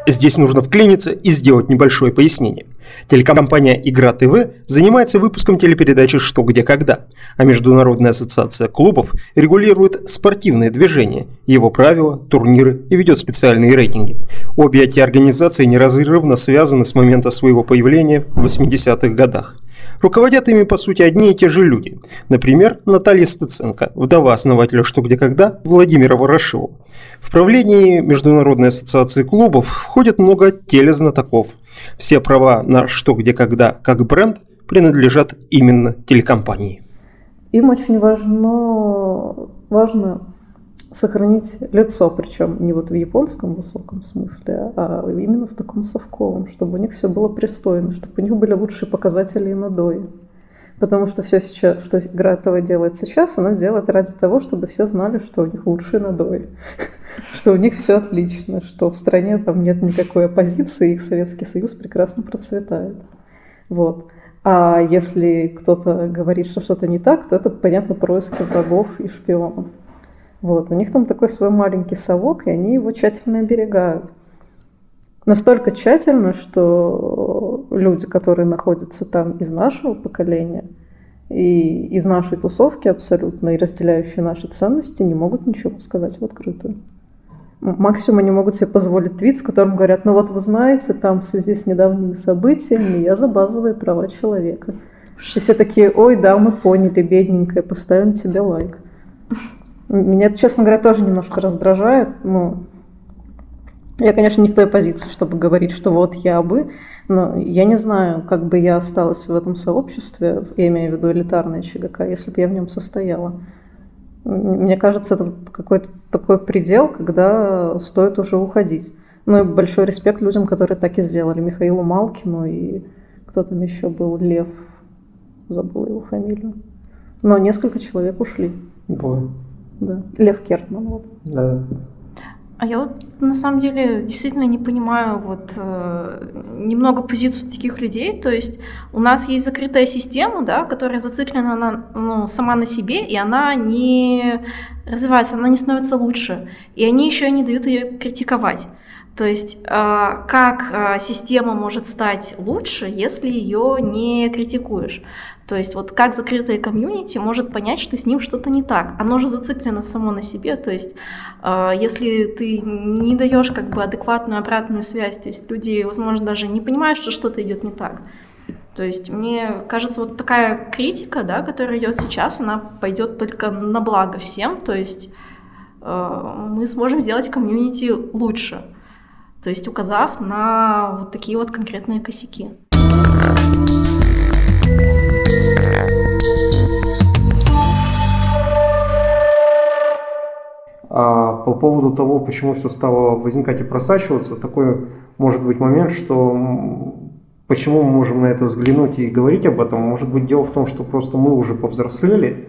Здесь нужно вклиниться и сделать небольшое пояснение. Телекомпания «Игра ТВ» занимается выпуском телепередачи «Что, где, когда», а Международная ассоциация клубов регулирует спортивные движения, его правила, турниры и ведет специальные рейтинги. Обе эти организации неразрывно связаны с момента своего появления в 80-х годах. Руководят ими, по сути, одни и те же люди. Например, Наталья Стыценко, вдова основателя «Что, где, когда» Владимира Ворошилова. В правлении Международной ассоциации клубов входит много телезнатоков. Все права на «Что, где, когда» как бренд принадлежат именно телекомпании. Им очень важно, важно сохранить лицо, причем не вот в японском высоком смысле, а именно в таком совковом, чтобы у них все было пристойно, чтобы у них были лучшие показатели и надои. Потому что все сейчас, что игра этого делает сейчас, она делает ради того, чтобы все знали, что у них лучшие надои, [LAUGHS] что у них все отлично, что в стране там нет никакой оппозиции, их Советский Союз прекрасно процветает. Вот. А если кто-то говорит, что что-то не так, то это, понятно, происки врагов и шпионов. Вот. У них там такой свой маленький совок, и они его тщательно оберегают. Настолько тщательно, что люди, которые находятся там из нашего поколения и из нашей тусовки абсолютно, и разделяющие наши ценности, не могут ничего сказать в открытую. Максимум они могут себе позволить твит, в котором говорят, ну вот вы знаете, там в связи с недавними событиями я за базовые права человека. И все такие, ой, да, мы поняли, бедненькая, поставим тебе лайк. Меня это, честно говоря, тоже немножко раздражает. Ну, я, конечно, не в той позиции, чтобы говорить, что вот я бы, но я не знаю, как бы я осталась в этом сообществе, я имею в виду элитарное ЧГК, если бы я в нем состояла. Мне кажется, это какой-то такой предел, когда стоит уже уходить. Ну и большой респект людям, которые так и сделали. Михаилу Малкину и кто там еще был, Лев, забыл его фамилию. Но несколько человек ушли. Двое. Да. Лев Кертман. Вот. Да. А я вот на самом деле действительно не понимаю вот э, немного позицию таких людей. То есть у нас есть закрытая система, да, которая зациклена на, ну, сама на себе, и она не развивается, она не становится лучше. И они еще и не дают ее критиковать. То есть э, как э, система может стать лучше, если ее не критикуешь? То есть вот как закрытое комьюнити может понять, что с ним что-то не так? Оно же зациклено само на себе, то есть э, если ты не даешь как бы адекватную обратную связь, то есть люди, возможно, даже не понимают, что что-то идет не так. То есть мне кажется, вот такая критика, да, которая идет сейчас, она пойдет только на благо всем, то есть э, мы сможем сделать комьюнити лучше, то есть указав на вот такие вот конкретные косяки. А по поводу того, почему все стало возникать и просачиваться, такой может быть момент, что почему мы можем на это взглянуть и говорить об этом, может быть дело в том, что просто мы уже повзрослели,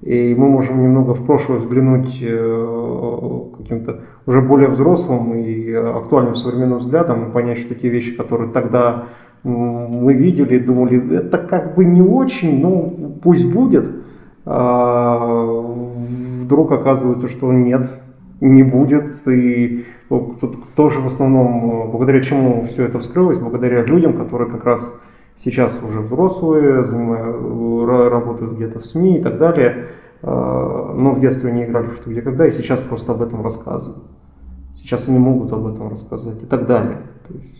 и мы можем немного в прошлое взглянуть э, каким-то уже более взрослым и актуальным современным взглядом и понять, что те вещи, которые тогда мы видели, думали, это как бы не очень, но пусть будет – а, вдруг оказывается, что нет, не будет. И тоже в основном, благодаря чему все это вскрылось, благодаря людям, которые как раз сейчас уже взрослые, занимают, работают где-то в СМИ и так далее, а, но в детстве не играли в что где когда, и сейчас просто об этом рассказывают. Сейчас они могут об этом рассказать и так далее. То есть...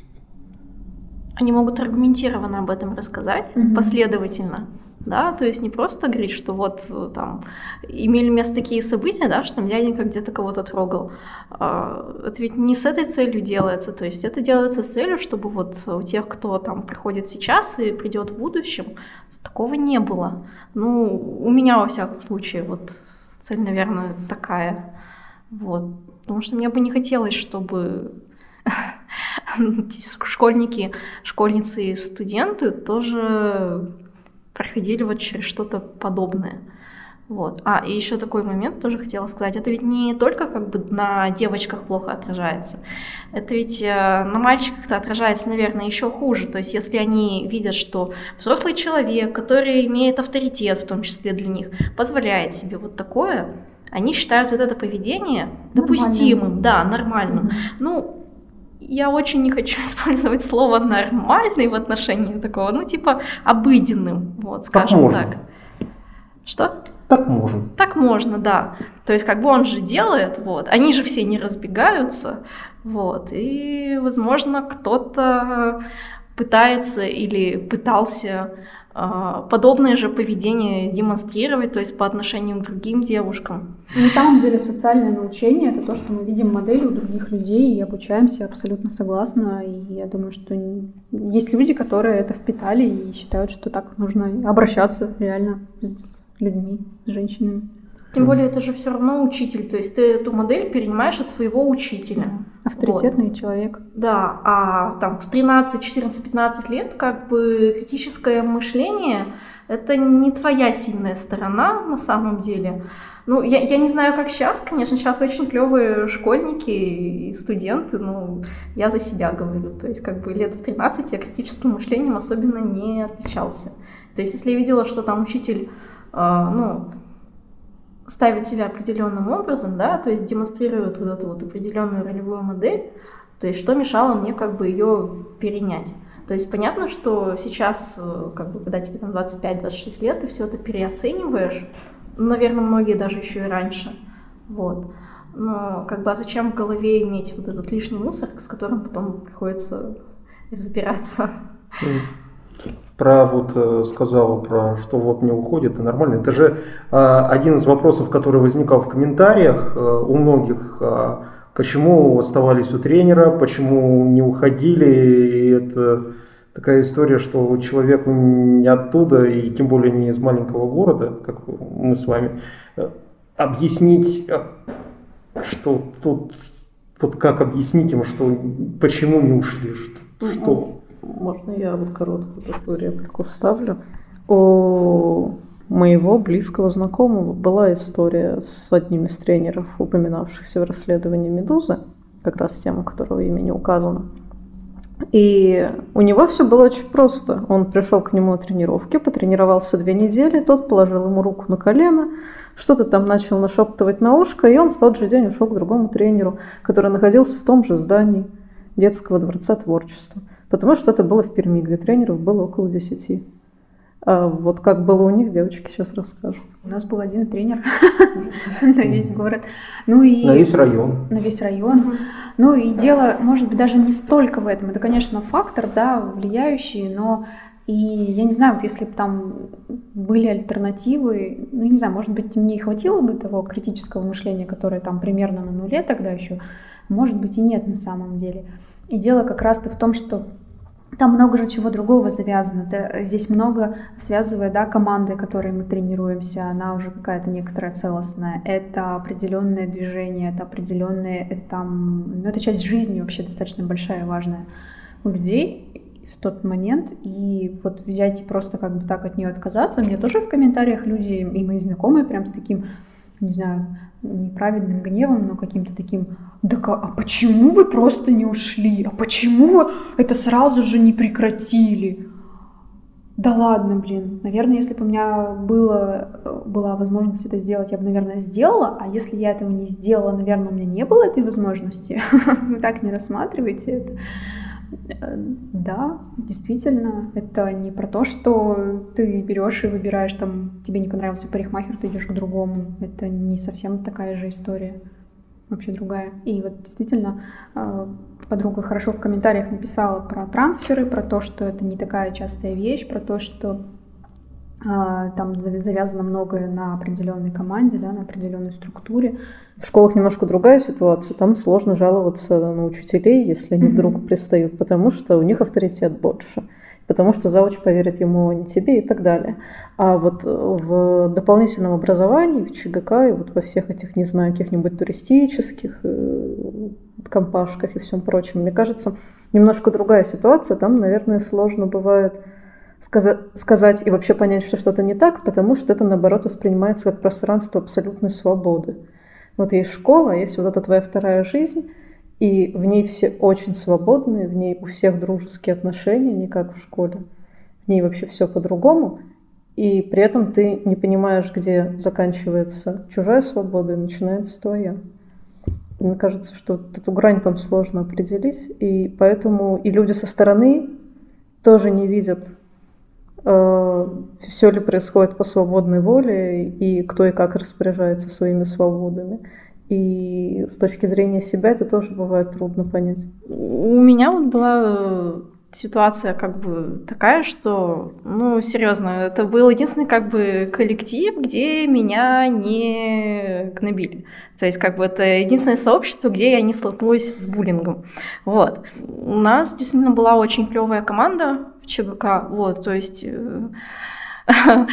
Они могут аргументированно об этом рассказать, mm-hmm. последовательно да, то есть не просто говорить, что вот э, там имели место такие события, да, что там дяденька где-то кого-то трогал. А, это ведь не с этой целью делается, то есть это делается с целью, чтобы вот у тех, кто там приходит сейчас и придет в будущем, такого не было. Ну, у меня во всяком случае вот цель, наверное, такая. Вот. Потому что мне бы не хотелось, чтобы [LAUGHS] школьники, школьницы и студенты тоже проходили вот через что-то подобное. Вот. А, и еще такой момент тоже хотела сказать. Это ведь не только как бы на девочках плохо отражается. Это ведь э, на мальчиках-то отражается, наверное, еще хуже. То есть если они видят, что взрослый человек, который имеет авторитет, в том числе для них, позволяет себе вот такое, они считают вот это поведение допустимым, да, нормальным. Mm-hmm. Ну, я очень не хочу [LAUGHS] использовать слово нормальный в отношении такого, ну, типа, обыденным, вот, скажем так. Что? Так можно. Так можно, да. То есть, как бы он же делает, вот, они же все не разбегаются, вот, и, возможно, кто-то пытается или пытался подобное же поведение демонстрировать, то есть по отношению к другим девушкам. Ну, на самом деле социальное научение — это то, что мы видим модели у других людей и обучаемся абсолютно согласна. И я думаю, что есть люди, которые это впитали и считают, что так нужно обращаться реально с людьми, с женщинами. Тем более это же все равно учитель, то есть ты эту модель перенимаешь от своего учителя. Авторитетный вот. человек. Да, а там в 13, 14, 15 лет как бы критическое мышление это не твоя сильная сторона на самом деле. Ну, я, я не знаю, как сейчас, конечно, сейчас очень клевые школьники и студенты, но я за себя говорю. То есть, как бы лет в 13 я критическим мышлением особенно не отличался. То есть, если я видела, что там учитель, э, ну, ставит себя определенным образом, да, то есть демонстрирует вот эту вот определенную ролевую модель, то есть что мешало мне как бы ее перенять. То есть понятно, что сейчас, э, как бы, когда тебе там 25-26 лет, ты все это переоцениваешь, наверное, многие даже еще и раньше, вот. Но как бы а зачем в голове иметь вот этот лишний мусор, с которым потом приходится разбираться? Про вот э, сказала про что вот не уходит, это нормально. Это же а, один из вопросов, который возникал в комментариях э, у многих. А, почему оставались у тренера, почему не уходили, и это такая история, что человек не оттуда, и тем более не из маленького города, как мы с вами, объяснить, что тут, вот как объяснить им, что почему не ушли, что, что можно я вот короткую такую реплику вставлю? У моего близкого знакомого была история с одним из тренеров, упоминавшихся в расследовании «Медузы», как раз тема которого имя не указано. И у него все было очень просто. Он пришел к нему на тренировке, потренировался две недели, тот положил ему руку на колено, что-то там начал нашептывать на ушко, и он в тот же день ушел к другому тренеру, который находился в том же здании детского дворца творчества. Потому что это было в Перми, где тренеров было около десяти. А вот как было у них, девочки сейчас расскажут. У нас был один тренер [LAUGHS] на весь город. Ну и на весь район. На весь район. Ну и дело, может быть, даже не столько в этом. Это, конечно, фактор, да, влияющий, но и я не знаю, вот если бы там были альтернативы, ну, не знаю, может быть, мне хватило бы того критического мышления, которое там примерно на нуле тогда еще, может быть, и нет на самом деле. И дело как раз-то в том, что там много же чего другого завязано. Здесь много связывает да, команды, которой мы тренируемся, она уже какая-то некоторая целостная. Это определенное движение, это определенное, это, там, ну, это часть жизни вообще достаточно большая, важная у людей в тот момент. И вот взять и просто как бы так от нее отказаться. Мне тоже в комментариях люди и мои знакомые прям с таким, не знаю, неправедным гневом, но каким-то таким, да а почему вы просто не ушли? А почему вы это сразу же не прекратили? Да ладно, блин. Наверное, если бы у меня было, была возможность это сделать, я бы, наверное, сделала. А если я этого не сделала, наверное, у меня не было этой возможности. Вы [LAUGHS] так не рассматриваете это. Да, действительно, это не про то, что ты берешь и выбираешь, там, тебе не понравился парикмахер, ты идешь к другому. Это не совсем такая же история. вообще другая. И вот действительно э, подруга хорошо в комментариях написала про трансферы, про то, что это не такая частая вещь, про то, что там завязано многое на определенной команде, да, на определенной структуре. В школах немножко другая ситуация. Там сложно жаловаться на учителей, если они вдруг пристают, потому что у них авторитет больше потому что завуч поверит ему, а не тебе и так далее. А вот в дополнительном образовании, в ЧГК и вот во всех этих, не знаю, каких-нибудь туристических э, компашках и всем прочем, мне кажется, немножко другая ситуация. Там, наверное, сложно бывает сказать, и вообще понять, что что-то не так, потому что это, наоборот, воспринимается как пространство абсолютной свободы. Вот есть школа, есть вот эта твоя вторая жизнь, и в ней все очень свободные, в ней у всех дружеские отношения, не как в школе. В ней вообще все по-другому. И при этом ты не понимаешь, где заканчивается чужая свобода и начинается твоя. Мне кажется, что эту грань там сложно определить. И поэтому и люди со стороны тоже не видят, все ли происходит по свободной воле, и кто и как распоряжается своими свободами. И с точки зрения себя это тоже бывает трудно понять. У меня вот была э, ситуация как бы такая, что, ну, серьезно, это был единственный как бы коллектив, где меня не гнобили. То есть как бы это единственное сообщество, где я не столкнулась с буллингом. Вот. У нас действительно была очень клевая команда ЧГК, вот, то есть э, [LAUGHS]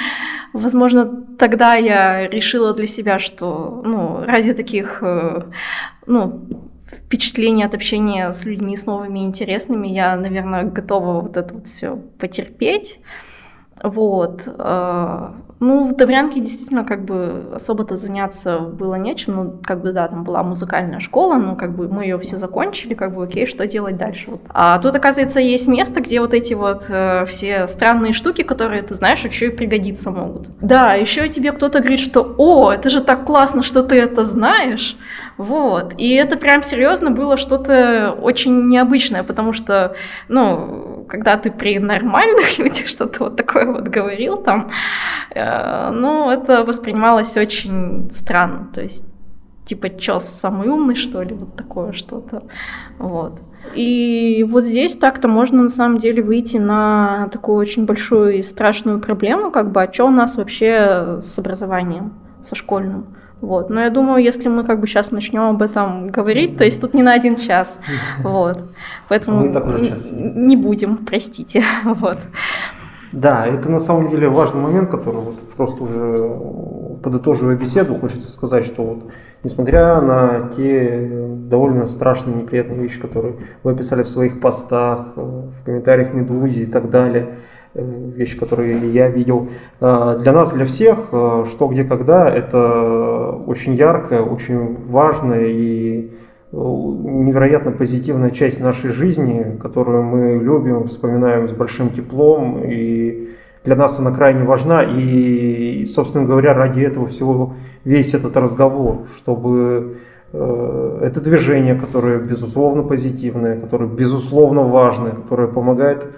Возможно, тогда я решила для себя, что ну, ради таких э, ну, впечатлений от общения с людьми, с новыми интересными, я, наверное, готова вот это вот все потерпеть. Вот. Ну, в Добрянке действительно как бы особо-то заняться было нечем. Ну, как бы, да, там была музыкальная школа, но как бы мы ее все закончили, как бы, окей, что делать дальше? Вот. А тут, оказывается, есть место, где вот эти вот э, все странные штуки, которые, ты знаешь, еще и пригодиться могут. Да, еще тебе кто-то говорит, что «О, это же так классно, что ты это знаешь!» Вот. И это прям серьезно было что-то очень необычное, потому что, ну, когда ты при нормальных [LAUGHS] людях что-то вот такое вот говорил там, э, ну, это воспринималось очень странно. То есть, типа, чё, самый умный, что ли, вот такое что-то. Вот. И вот здесь так-то можно на самом деле выйти на такую очень большую и страшную проблему, как бы, а что у нас вообще с образованием, со школьным. Вот. Но я думаю, если мы как бы сейчас начнем об этом говорить, то есть тут не на один час. [LAUGHS] Вот. Поэтому не будем, простите. [LAUGHS] Вот. Да, это на самом деле важный момент, который вот просто уже подытоживая беседу, хочется сказать, что вот несмотря на те довольно страшные, неприятные вещи, которые вы описали в своих постах, в комментариях Медузи и так далее, Э, вещи, которые я видел. Э, для нас, для всех, э, что, где, когда, это очень яркая, очень важная и невероятно позитивная часть нашей жизни, которую мы любим, вспоминаем с большим теплом, и для нас она крайне важна, и, собственно говоря, ради этого всего весь этот разговор, чтобы это движение, которое безусловно позитивное, которое безусловно важное, которое помогает Э,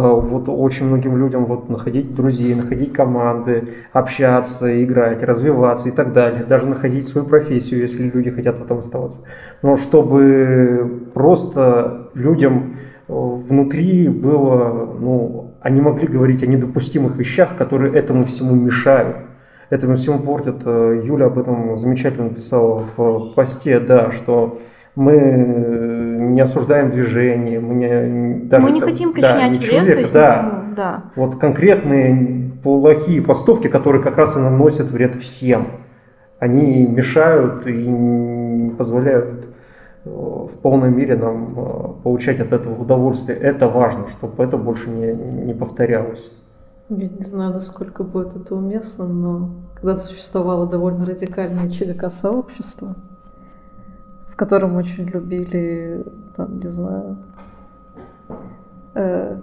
вот очень многим людям вот находить друзей, находить команды, общаться, играть, развиваться и так далее, даже находить свою профессию, если люди хотят в этом оставаться. Но чтобы просто людям э, внутри было, ну, они могли говорить о недопустимых вещах, которые этому всему мешают. Этому всему портят. Э, Юля об этом замечательно писала в посте, да, что мы не осуждаем движение, мы не, даже, мы не хотим причинять да, вред, человека, есть, да, ну, да. Вот конкретные плохие поступки, которые как раз и наносят вред всем, они мешают и не позволяют э, в полной мере нам э, получать от этого удовольствие. Это важно, чтобы это больше не, не повторялось. Я не знаю, насколько будет это уместно, но когда-то существовало довольно радикальное ЧДК-сообщество, в котором очень любили, там, не знаю, э,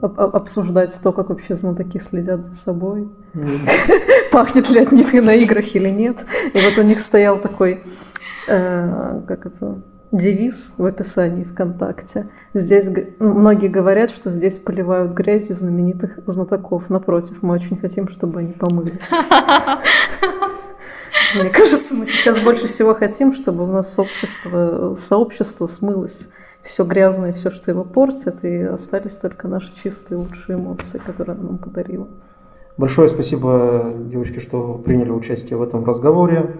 обсуждать то, как вообще знатоки следят за собой, mm. [LAUGHS] пахнет ли от них на играх или нет. И вот у них стоял такой, э, как это, девиз в описании ВКонтакте. Здесь многие говорят, что здесь поливают грязью знаменитых знатоков. Напротив, мы очень хотим, чтобы они помылись. [LAUGHS] Мне кажется, мы сейчас больше всего хотим, чтобы у нас общество, сообщество смылось все грязное, все, что его портит, и остались только наши чистые лучшие эмоции, которые она нам подарила. Большое спасибо, девочки, что приняли участие в этом разговоре.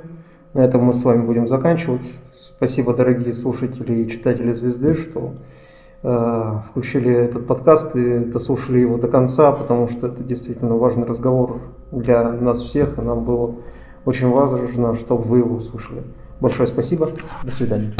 На этом мы с вами будем заканчивать. Спасибо, дорогие слушатели и читатели «Звезды», что э, включили этот подкаст и дослушали его до конца, потому что это действительно важный разговор для нас всех, и нам было очень важно, чтобы вы его услышали. Большое спасибо. До свидания.